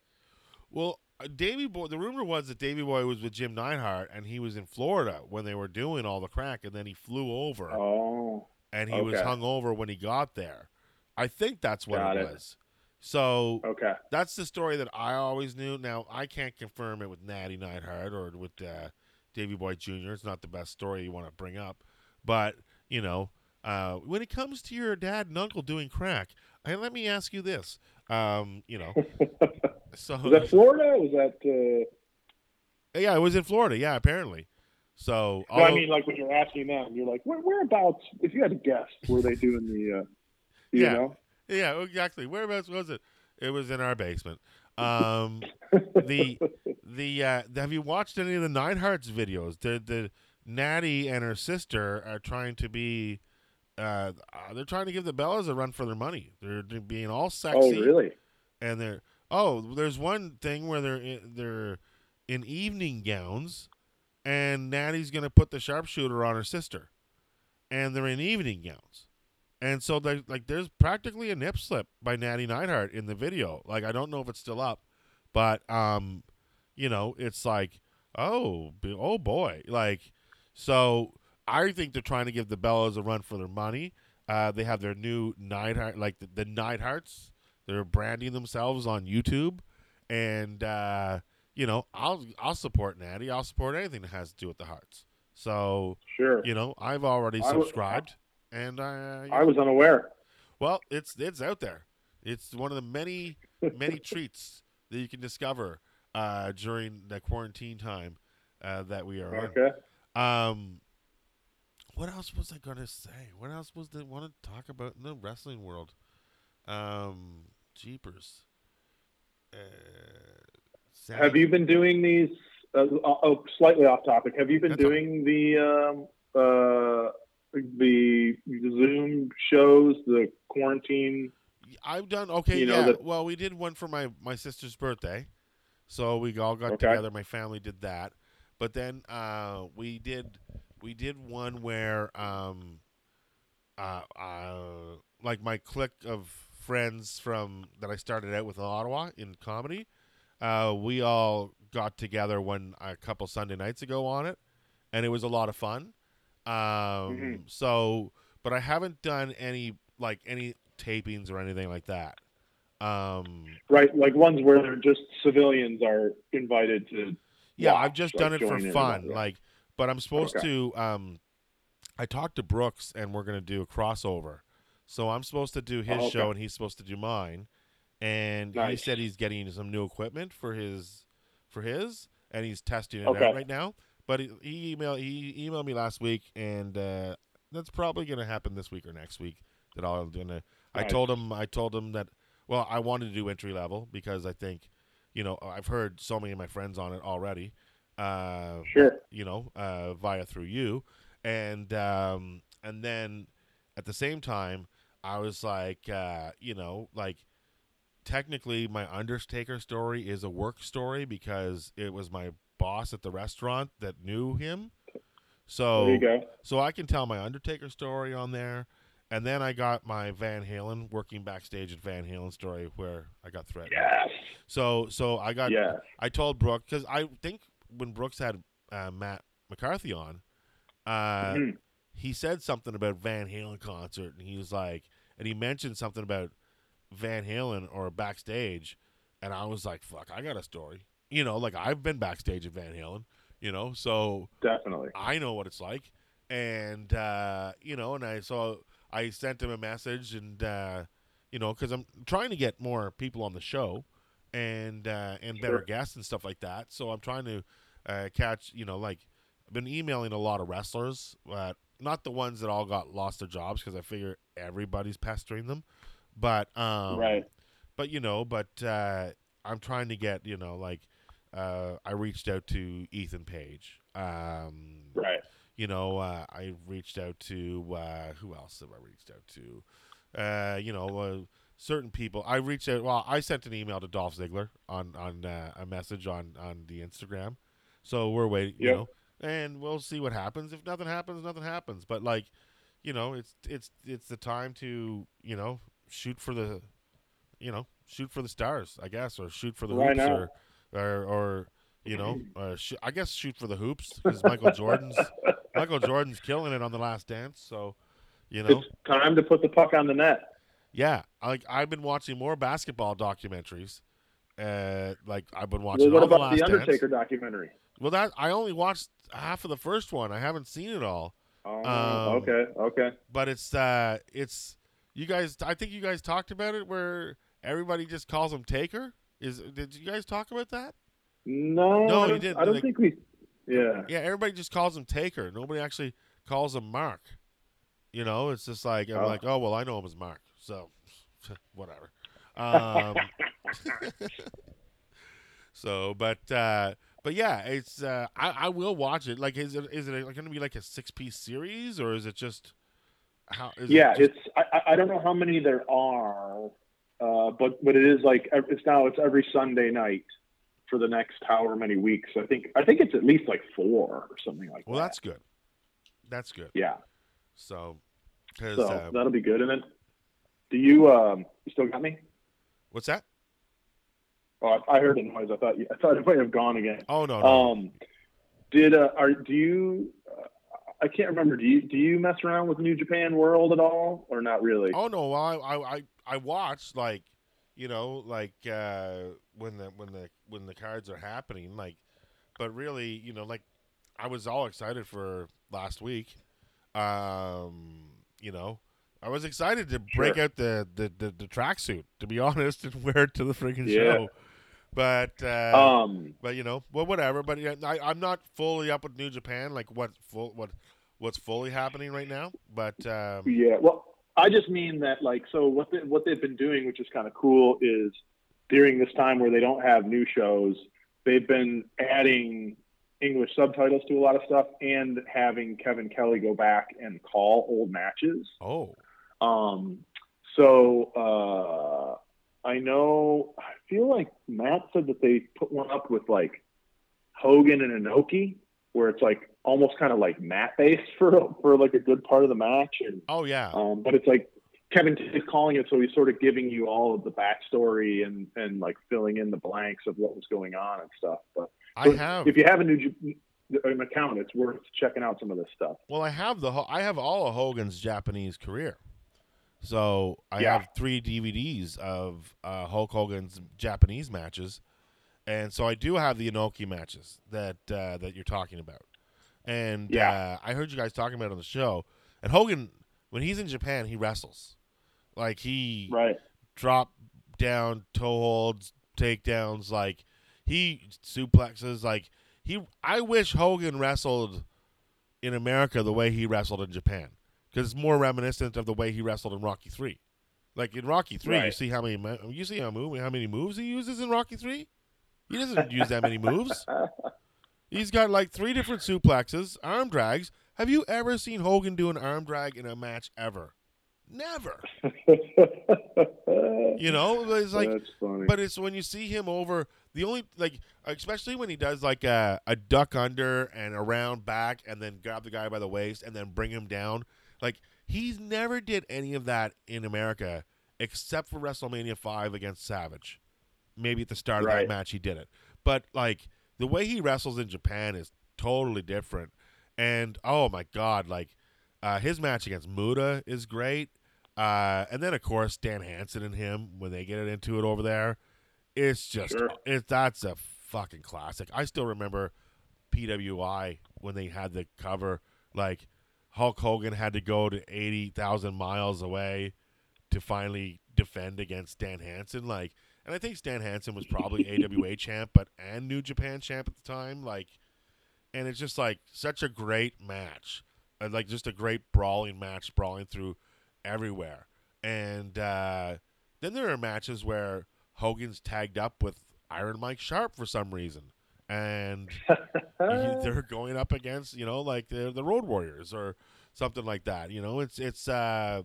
Well, uh, Davy Boy. The rumor was that Davy Boy was with Jim Neidhart, and he was in Florida when they were doing all the crack, and then he flew over, Oh, and he was hung over when he got there. I think that's what it, it. was. So okay. that's the story that I always knew. Now I can't confirm it with Natty Neidhart or with uh, Davy Boy Jr. It's not the best story you want to bring up, but you know, uh, when it comes to your dad and uncle doing crack, hey, let me ask you this. Um, you know, so Was that Florida? Was that? Uh, yeah, it was in Florida. Yeah, apparently. So no, I mean, like when you're asking them, you're like, where, whereabouts? If you had to guess, were they doing the? Uh, you Yeah. know. Yeah, exactly. Whereabouts was it? It was in our basement. Um, the the uh, have you watched any of the Neidharts videos? The the Natty and her sister are trying to be. Uh, uh, they're trying to give the Bellas a run for their money. They're, they're being all sexy, Oh, really? and they're oh, there's one thing where they're in, they're in evening gowns, and Natty's gonna put the sharpshooter on her sister, and they're in evening gowns, and so they like there's practically a nip slip by Natty Neidhart in the video. Like I don't know if it's still up, but um, you know, it's like oh oh boy, like So I think they're trying to give the Bellas a run for their money. Uh, they have their new Neidhart, like the, the Neidharts. They're branding themselves on YouTube, and uh, you know, I'll I'll support Natty. I'll support anything that has to do with the Hearts. So Sure. you know, I've already subscribed, and uh, I know, was unaware. well, it's it's out there. It's one of the many many treats that you can discover uh, during the quarantine time uh, that we are Okay. on. Um, what else was I gonna say? What else was they want to talk about in the wrestling world? Um, jeepers. Uh, Sammy- Have you been doing these? Uh, oh, slightly off topic. Have you been That's doing the um, uh, the Zoom shows, the quarantine? I've done okay. You know, yeah. that- well, we did one for my my sister's birthday, so we all got Okay. together. My family did that, but then uh, we did we did one where um, uh, uh, like my clique of friends from that I started out with in Ottawa in comedy. Uh, we all got together one a couple Sunday nights ago on it, and it was a lot of fun. Um, Mhm. So, but I haven't done any like any tapings or anything like that. Um, Right, like ones where they're just civilians are invited to. yeah, watch, I've just like, done it for join in and fun. Like, but I'm supposed Okay. to. Um, I talked to Brooks, and we're gonna do a crossover. So I'm supposed to do his Oh, okay. show, and he's supposed to do mine. And he said he's getting some new equipment for his for his, and he's testing it Okay. out right now. But he, he emailed he emailed me last week, and uh, that's probably gonna happen this week or next week. That I'll gonna. I told him I told him that well I wanted to do entry level because I think you know I've heard so many of my friends on it already. Uh, Sure. you know, uh, via through you, and um, and then at the same time, I was like, uh, you know, like technically my Undertaker story is a work story because it was my boss at the restaurant that knew him. So There you go. so I can tell my Undertaker story on there. And then I got my Van Halen working backstage at Van Halen story where I got threatened. Yes. So so I got Yes. I told Brooke because I think when Brooks had uh, Matt McCarthy on, uh, Mhm. he said something about Van Halen concert, and he was like, and he mentioned something about Van Halen or backstage, and I was like, fuck, I got a story. You know, like I've been backstage at Van Halen. You know, so Definitely. I know what it's like, and uh, you know, and I so I sent him a message, and uh, you know, because I'm trying to get more people on the show, and uh, and better Sure. guests and stuff like that. So I'm trying to uh, catch, you know, like I've been emailing a lot of wrestlers, but not the ones that all got lost their jobs because I figure everybody's pestering them, but um, right. but you know, but uh, I'm trying to get, you know, like uh, I reached out to Ethan Page. Um, Right. You know, uh, I reached out to uh, who else have I reached out to? Uh, you know, uh, certain people. I reached out. Well, I sent an email to Dolph Ziggler on on uh, a message on on the Instagram. So we're waiting. You know, and we'll see what happens. If nothing happens, nothing happens. But like, you know, it's it's it's the time to you know shoot for the, you know, shoot for the stars, I guess, or shoot for the Right hoops, or or or you know, uh, sh- I guess shoot for the hoops because Michael Jordan's Michael Jordan's killing it on the Last Dance. So, you know, It's time to put the puck on the net. yeah, like I've been watching more basketball documentaries. Uh, like I've been Well, watching what all the about Last the Undertaker Dance. documentary? Well, that I only watched half of the first one. I haven't seen it all. Oh, Um, okay. Okay. but it's uh it's you guys i think you guys talked about it where everybody just calls him taker is did you guys talk about that No, No, I you didn't. I don't Like- think we. Yeah. yeah everybody just calls him taker nobody actually calls him mark you know it's just like i'm Oh. like oh well i know him as mark so whatever um so but uh but yeah it's uh i i will watch it like is it is it going to be like a six piece series or is it just how is yeah, it just, it's. I, I- I don't know how many there are, uh, but but it is like it's now it's every Sunday night for the next however many weeks. I think I think it's at least like four or something like well that. Well, that's good that's good yeah. So, So uh, that'll be good. And then, do you um you still got me? what's that? Oh, I, I heard a noise. I thought you, I thought it might have gone again. Oh no, no. Um, did uh, are do you? Uh, I can't remember. Do you do you mess around with New Japan World at all, or not really? Oh no, well, I I I, I watch like you know like uh, when the when the when the cards are happening like, but really you know like I was all excited for last week. Um, you know, I was excited to break Sure. out the the the, the tracksuit to be honest and wear it to the freaking Yeah. show. But uh, Um, but you know, well, whatever. But yeah, I, I'm not fully up with New Japan, like what full what what's fully happening right now. But um, yeah. Well, I just mean that like so what they, what they've been doing, which is kind of cool, is during this time where they don't have new shows, they've been adding English subtitles to a lot of stuff and having Kevin Kelly go back and call old matches. oh, Um, so uh, I know. I feel like Matt said that they put one up with like Hogan and Inoki, where it's like almost kind of like mat based for for like a good part of the match, and oh yeah, um, but it's like Kevin is calling it, so he's sort of giving you all of the backstory and and like filling in the blanks of what was going on and stuff. But I have. if you have a new an account, it's worth checking out some of this stuff. Well, I have the I have all of Hogan's Japanese career. So I Yeah. have three DVDs of uh, Hulk Hogan's Japanese matches, and so I do have the Inoki matches that uh, that you're talking about. And Yeah. uh, I heard you guys talking about it on the show. And Hogan, when he's in Japan, he wrestles, like he Right. drop down toe holds, takedowns, like he suplexes, like he. I wish Hogan wrestled in America the way he wrestled in Japan, because it's more reminiscent of the way he wrestled in Rocky Three. Like in Rocky Three, you see how many you see how move how many moves he uses in Rocky Three. He doesn't use that many moves. He's got like three different suplexes, arm drags. Have you ever seen Hogan do an arm drag in a match ever? Never. You know, it's like That's funny. but it's when you see him over the only like especially when he does like a, a duck under and around back and then grab the guy by the waist and then bring him down like he's never did any of that in america except for wrestlemania 5 against savage maybe at the start of that match he did it but like the way he wrestles in japan is totally different and oh my god like uh, his match against Muta is great uh, and then of course Stan Hansen and him when they get it into it over there, it's just Sure. it that's a fucking classic. I still remember PWI when they had the cover like Hulk Hogan had to go to eighty thousand miles away to finally defend against Stan Hansen. Like, and I think Stan Hansen was probably AWA champ, but and New Japan champ at the time. Like, and it's just like such a great match, uh, like just a great brawling match, brawling through everywhere. And uh, then there are matches where Hogan's tagged up with Iron Mike Sharpe for some reason, and they're going up against you know like the the Road Warriors or something like that. You know, it's it's uh,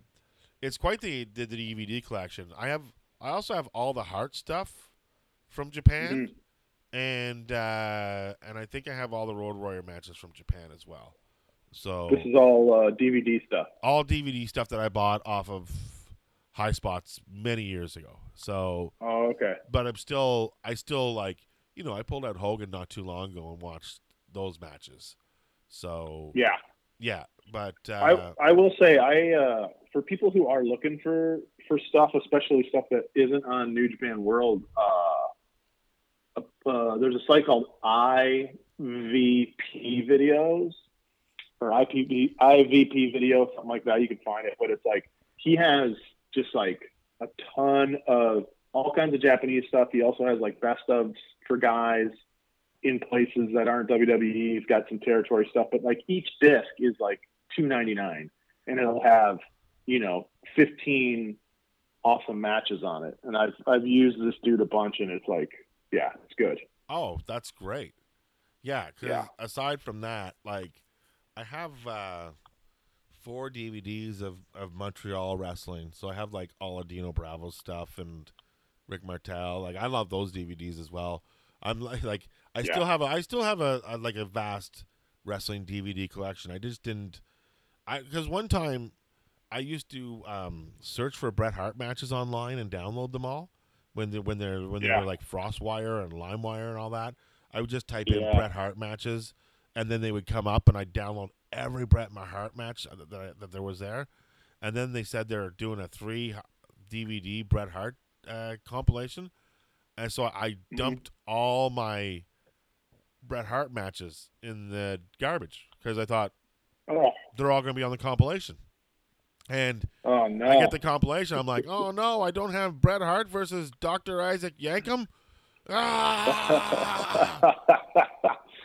it's quite the, the the DVD collection. I have I also have all the Heart stuff from Japan, and uh, and I think I have all the Road Warrior matches from Japan as well. So This is all uh, DVD stuff. all DVD stuff that I bought off of Highspots many years ago. So, Oh, okay. but I'm still, I still like, you know, I pulled out Hogan not too long ago and watched those matches. So, Yeah. yeah, but uh, I I will say I uh, for people who are looking for for stuff, especially stuff that isn't on New Japan World, uh, uh, there's a site called IVP Videos or IPV IVP Video, something like that. You can find it, but it's like he has just like a ton of all kinds of Japanese stuff. He also has like best of for guys in places that aren't WWE. He's got some territory stuff, but like each disc is like two ninety nine, and it'll have you know fifteen awesome matches on it. And I've I've used this dude a bunch, and it's like yeah, it's good. oh, that's great. Yeah, 'cause Yeah. aside from that, like, I have uh, four DVDs of, of Montreal wrestling. So I have like all of Dino Bravo stuff and Rick Martel. Like, I love those DVDs as well. I'm like, like I Yeah. still have a, I still have a, a like a vast wrestling DVD collection. I just didn't, I because one time I used to um, search for Bret Hart matches online and download them all when they when they're when they were like FrostWire and LimeWire and all that. I would just type in Bret Hart matches, and then they would come up, and I'd download every Bret my Hart match that, that, that there was there, and then they said they're doing a three DVD Bret Hart uh, compilation, and so I dumped all my Bret Hart matches in the garbage because I thought Oh, they're all going to be on the compilation. And oh no! I get the compilation. I'm like, oh no, I don't have Bret Hart versus Dr. Isaac Yankem. Ah!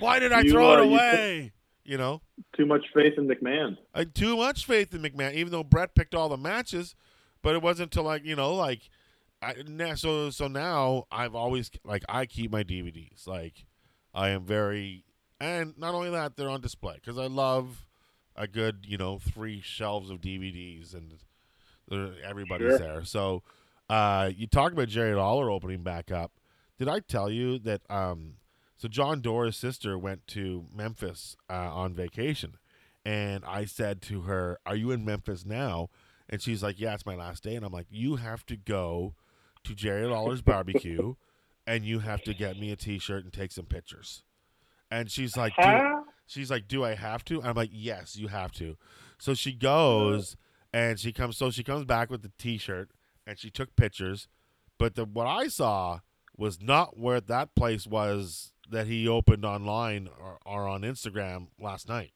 Why did I You, throw uh, it you away? You know, Too much faith in McMahon. I too much faith in McMahon, even though Bret picked all the matches. But it wasn't until like you know, like I now so so now I've always like I keep my DVDs. Like I am very and not only that they're on display because I love a good you know three shelves of DVDs and everybody's Sure. there. So uh, you talk about Jerry Lawler opening back up. Did I tell you that? Um, so John Dora's sister went to Memphis uh, on vacation, and I said to her, "Are you in Memphis now?" And she's like, "Yeah, it's my last day." And I'm like, "You have to go to Jerry Lawler's barbecue, and you have to get me a T-shirt and take some pictures." And she's like, "Do- Huh? She's like, "Do I have to?" I'm like, "Yes, you have to." So she goes and she comes. So she comes back with the T-shirt and she took pictures. But the what I saw was not where that place was that he opened online or, or on Instagram last night.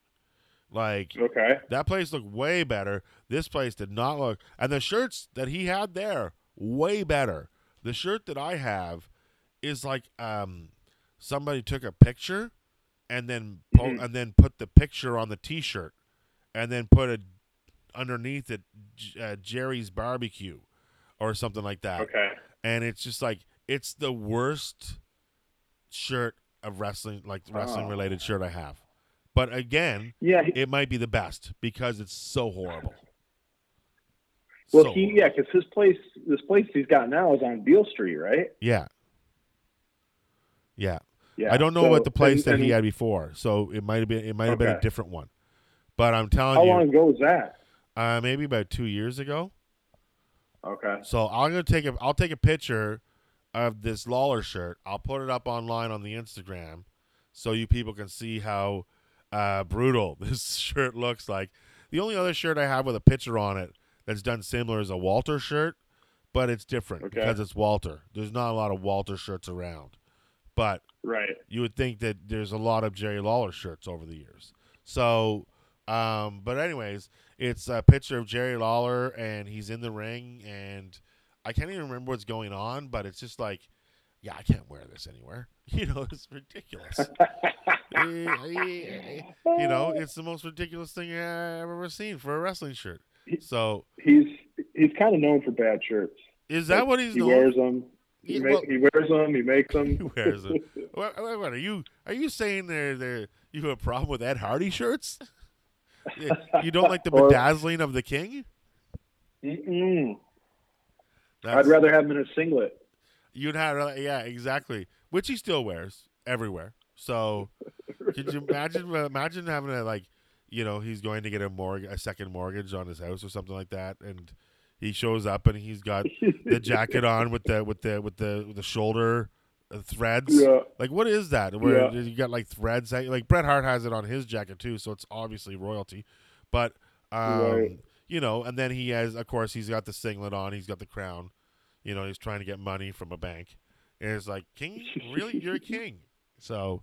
Like Okay. that place looked way better. This place did not look. And the shirts that he had there, way better. The shirt that I have is like um somebody took a picture and then po- Mhm. and then put the picture on the t-shirt and then put it underneath it uh, Jerry's barbecue or something like that. Okay. And it's just like it's the worst shirt of wrestling like wrestling Oh. related shirt I have. But again, Yeah. he- it might be the best because it's so horrible. Well, So he yeah, because his place, this place he's got now is on Beale Street, right? yeah, yeah. Yeah. I don't know so- about the place and- that he had before, so it might have been it might have been a different one. But I'm telling How you, How long ago was that? uh, maybe about two years ago. Okay. So I'm gonna take a I'll take a picture of this Lawler shirt. I'll put it up online on the Instagram, so you people can see how uh, brutal this shirt looks like. The only other shirt I have with a picture on it that's done similar is a Walter shirt, but it's different Okay. because it's Walter. There's not a lot of Walter shirts around, but Right. you would think that there's a lot of Jerry Lawler shirts over the years. So, um, but anyways, it's a picture of Jerry Lawler and he's in the ring and I can't even remember what's going on, but it's just like, yeah, I can't wear this anywhere. You know, it's ridiculous. You know, it's the most ridiculous thing I've ever seen for a wrestling shirt. So, He's he's kind of known for bad shirts. is that Like, what he's known he known? wears them. He, Yeah, ma- well- he wears them. He makes them. He wears them. What, what, are you are you saying there there you have a problem with Ed Hardy shirts? You don't like the Or- bedazzling of the king? I'd rather have him in a singlet. you'd have uh, yeah exactly, which he still wears everywhere. So could you imagine uh, imagine having a like you know he's going to get a mortgage a second mortgage on his house or something like that, and he shows up and he's got the jacket on with the with the with the with the shoulder uh, threads. Yeah. Like what is that? Where Yeah. you got like threads? Like Bret Hart has it on his jacket too, so it's obviously royalty. But um, Right. you know, and then he has, of course, he's got the singlet on. He's got the crown. You know, he's trying to get money from a bank. And it's like, king, really, you're a king. So,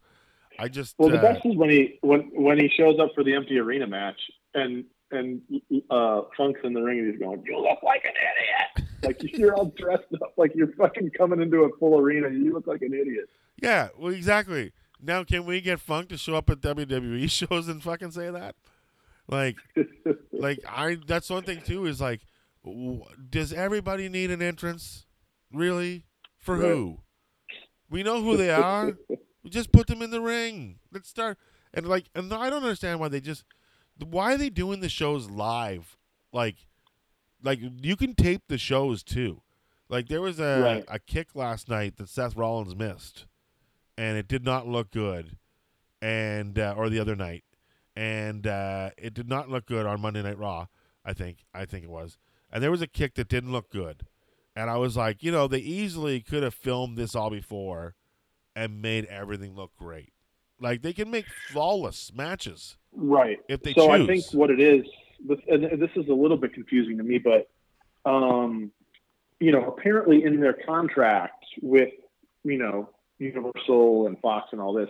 I just Well, the uh, best is when he when when he shows up for the empty arena match and and uh, Funk's in the ring and he's going, "You look like an idiot." like you're all dressed up like you're fucking coming into a full arena. You look like an idiot. yeah, well, exactly. Now, can we get Funk to show up at WWE shows and fucking say that? Like, like I that's one thing too is like w- does everybody need an entrance really for Right. who we know who they are we just put them in the ring let's start and like and i don't understand why they just why are they doing the shows live like like you can tape the shows too like there was a, Right. a kick last night that seth rollins missed and it did not look good and uh, or the other night and uh, it did not look good on Monday Night Raw. I think I think it was, and there was a kick that didn't look good, and I was like, you know, they easily could have filmed this all before, and made everything look great, Like they can make flawless matches Right. if they so choose. I think what it is, this- and this is a little bit confusing to me, but um, you know, apparently in their contract with you know Universal and Fox and all this,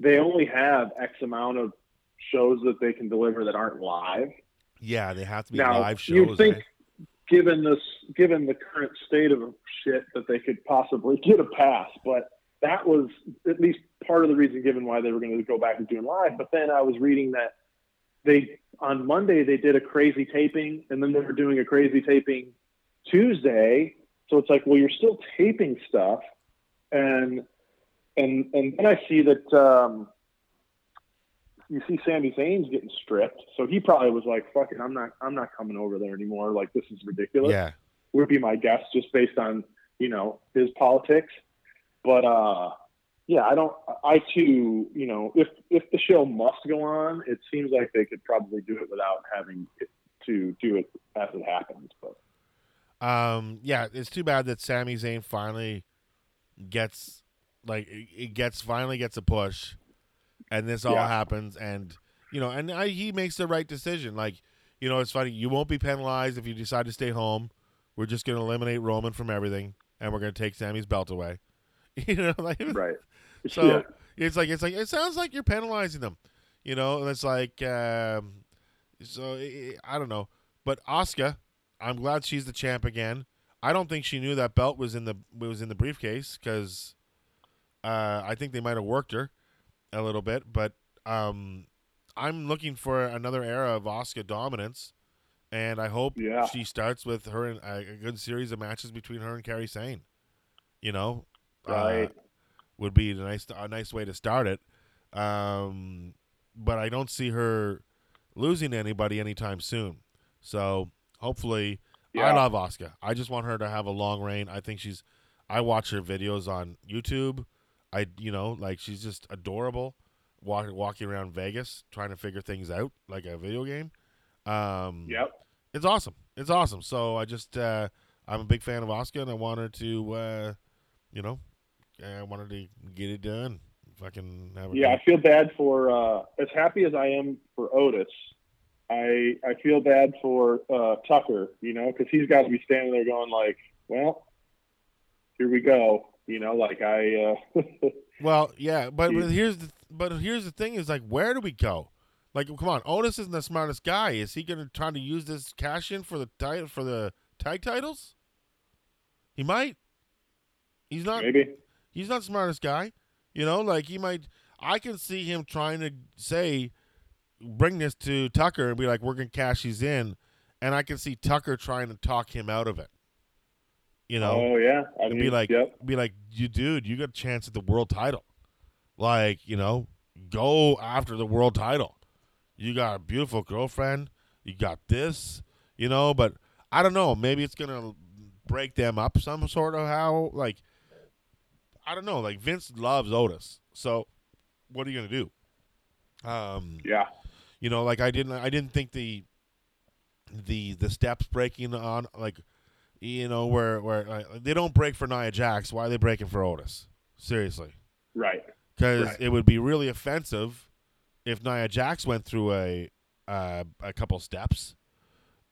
they only have X amount of shows that they can deliver that aren't live. yeah, they have to be now, live shows. you'd think, eh? given this, given the current state of shit, that they could possibly get a pass, but. That was at least part of the reason given why they were going to go back and doing live. But then I was reading that they on Monday they did a crazy taping, and then they were doing a crazy taping Tuesday. So it's like, well, you're still taping stuff, and and and then I see that um, you see Sami Zayn's getting stripped. So he probably was like, "Fuck it, I'm not I'm not coming over there anymore. Like this is ridiculous." Yeah, Would be my guess, just based on you know his politics. But uh, yeah, I don't. I too, you know, if if the show must go on, it seems like they could probably do it without having to do it as it happens. But um, yeah. It's too bad that Sami Zayn finally gets like it gets finally gets a push, and this all Yeah. happens, and you know, and I, he makes the right decision. Like, you know, it's funny. You won't be penalized if you decide to stay home. We're just going to eliminate Roman from everything, and we're going to take Sami's belt away. You know, like right. So yeah. it's like it's like it sounds like you're penalizing them, you know. And it's like um, so i I don't know, but Asuka, I'm glad she's the champ again. I don't think she knew that belt was in the was in the briefcase because uh, I think they might have worked her a little bit, but um, I'm looking for another era of Asuka dominance, and I hope Yeah. she starts with her in a, a good series of matches between her and Kairi Sane. You know, Uh, Right. would be a nice a nice way to start it. Um, but I don't see her losing anybody anytime soon. So hopefully, I love Asuka. I just want her to have a long reign. I think she's. I watch her videos on YouTube. I you know like she's just adorable, walk, walking around Vegas trying to figure things out like a video game. Um, Yep. it's awesome. It's awesome. So I just uh, I'm a big fan of Asuka, and I want her to, uh, you know, I wanted to get it done. Fucking Yeah, I feel bad for uh, as happy as I am for Otis. I I feel bad for uh, Tucker, you know, because he's got to be standing there going like, "Well, here we go," you know, like I. Uh, Well, yeah, but, but here's the but here's the thing: is like, where do we go? Like, come on, Otis isn't the smartest guy. Is he going to try to use this cash in for the title for the tag titles? He might. He's not. maybe. He's not the smartest guy. You know, like he might. I can see him trying to say, bring this to Tucker and be like, "We're gonna cash these in," and I can see Tucker trying to talk him out of it. You know, oh yeah, I mean, be like, yep. be like, you dude, you got a chance at the world title. Like, you know, go after the world title. You got a beautiful girlfriend. You got this, you know, but I don't know. Maybe it's gonna break them up some sort of how. Like, I don't know. Like Vince loves Otis, so what are you gonna do? Um, yeah, you know, like I didn't, I didn't think the, the the steps breaking on like, you know, where where uh, they don't break for Nia Jax. Why are they breaking for Otis? Seriously, right. because Right. it would be really offensive if Nia Jax went through a uh, a couple steps.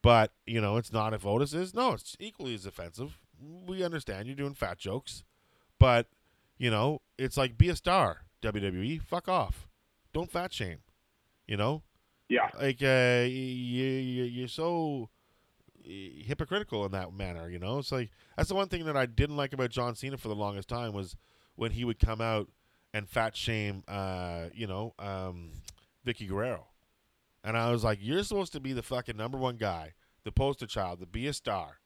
But you know, it's not if Otis is. No, it's equally as offensive. We understand you're doing fat jokes, but you know, it's like be a star. WWE, fuck off. Don't fat shame. You know, Yeah, like uh, you, you you're so uh, hypocritical in that manner. You know, it's like that's the one thing that I didn't like about John Cena for the longest time was when he would come out and fat shame, uh, you know, um, Vickie Guerrero, and I was like, you're supposed to be the fucking number one guy, the poster child, the be a star,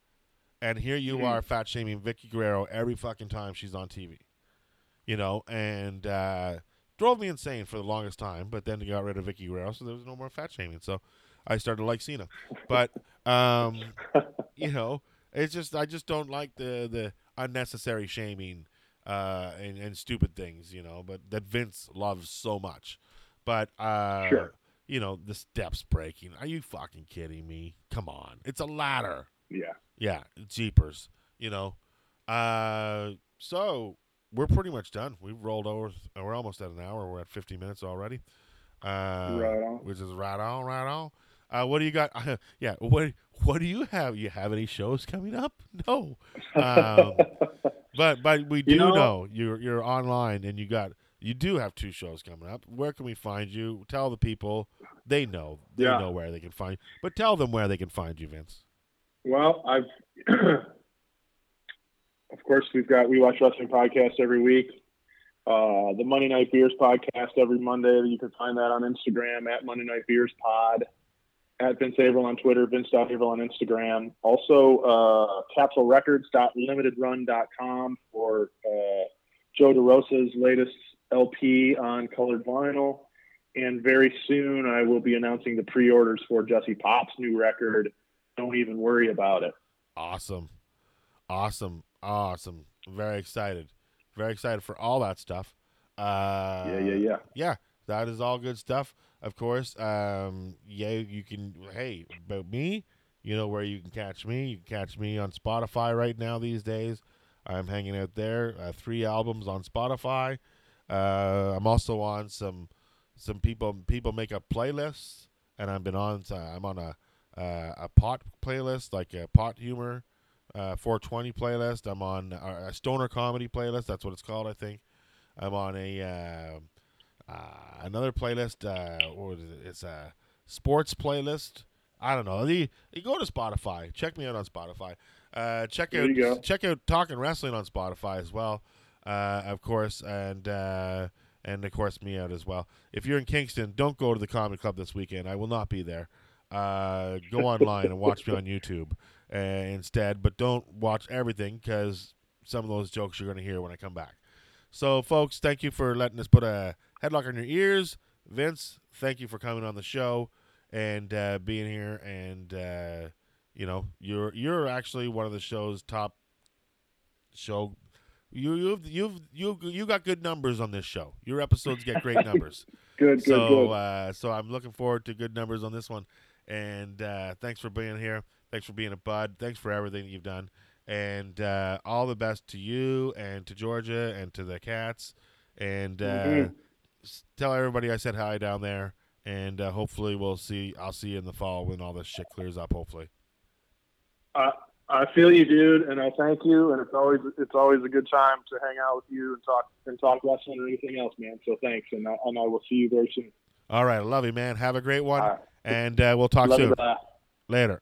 and here you Mhm. are fat shaming Vickie Guerrero every fucking time she's on TV, you know, and. uh drove me insane for the longest time, but then they got rid of Vickie Guerrero, so there was no more fat shaming. So I started to like Cena. But um, you know, it's just I just don't like the the unnecessary shaming uh, and, and stupid things, you know, but that Vince loves so much. But uh, Sure. you know, the steps breaking. Are you fucking kidding me? Come on. It's a ladder. yeah, Yeah, jeepers. You know. Uh so we're pretty much done. We've rolled over. uh, We're almost at an hour. We're at 50 minutes already. Uh, Right on. Which is right on, right on. Uh, what do you got? yeah. What What do you have? You have any shows coming up? No. Um, but but we do You know, know- you're you're online and you got you do have two shows coming up. Where can we find you? Tell the people. They know. They Yeah. know where they can find. you. But tell them where they can find you, Vince. Well, I've of course we've got we watch wrestling podcast every week. Uh, the Monday Night Beers podcast every Monday. You can find that on Instagram at Monday Night Beers Pod, at Vince Averill on Twitter, Vince Vince.Averill on Instagram. Also, uh, CapsuleRecords.limitedrun.com for uh, Joe DeRosa's latest LP on colored vinyl. And very soon, I will be announcing the pre-orders for Jesse Pop's new record. Don't even worry about it. Awesome. Awesome. Awesome. Very excited. Very excited for all that stuff. Uh, yeah, yeah, yeah. yeah, that is all good stuff. Of course, um, yeah, you can. Hey, about me, you know where you can catch me. You can catch me on Spotify right now these days. I'm hanging out there. Uh, three albums on Spotify. Uh, I'm also on some some people people make up playlists, and I've been on. uh, I'm on a uh, a pot playlist, like a pot humor, uh, 420 playlist. I'm on a, stoner comedy playlist. That's what it's called, I think. I'm on a uh, uh, another playlist. Uh, what is it? It's a sports playlist. I don't know. You, you go to Spotify. Check me out on Spotify. Uh, check out check out Talking Wrestling on Spotify as well, uh, of course, and uh, and of course me out as well. If you're in Kingston, don't go to the comedy club this weekend. I will not be there. Uh, go online and watch me on YouTube uh, instead, but don't watch everything because some of those jokes you're going to hear when I come back. So, folks, thank you for letting us put a headlock on your ears. Vince, thank you for coming on the show and uh, being here. And uh, you know, you're you're actually one of the show's top show. You you've you've you you got good numbers on this show. Your episodes get great numbers. Good, good, so good. uh, so I'm looking forward to good numbers on this one. And uh, thanks for being here. Thanks for being a bud. Thanks for everything you've done. And uh, all the best to you and to Georgia and to the cats. And uh, Mhm. tell everybody I said hi down there. And uh, hopefully we'll see. I'll see you in the fall when all this shit clears up. Hopefully. I, I feel you, dude, and I thank you. And it's always it's always a good time to hang out with you and talk and talk wrestling or anything else, man. So thanks, and I, and I will see you very soon. All right. Love you, man. Have a great one. And uh, we'll talk Love soon. Later.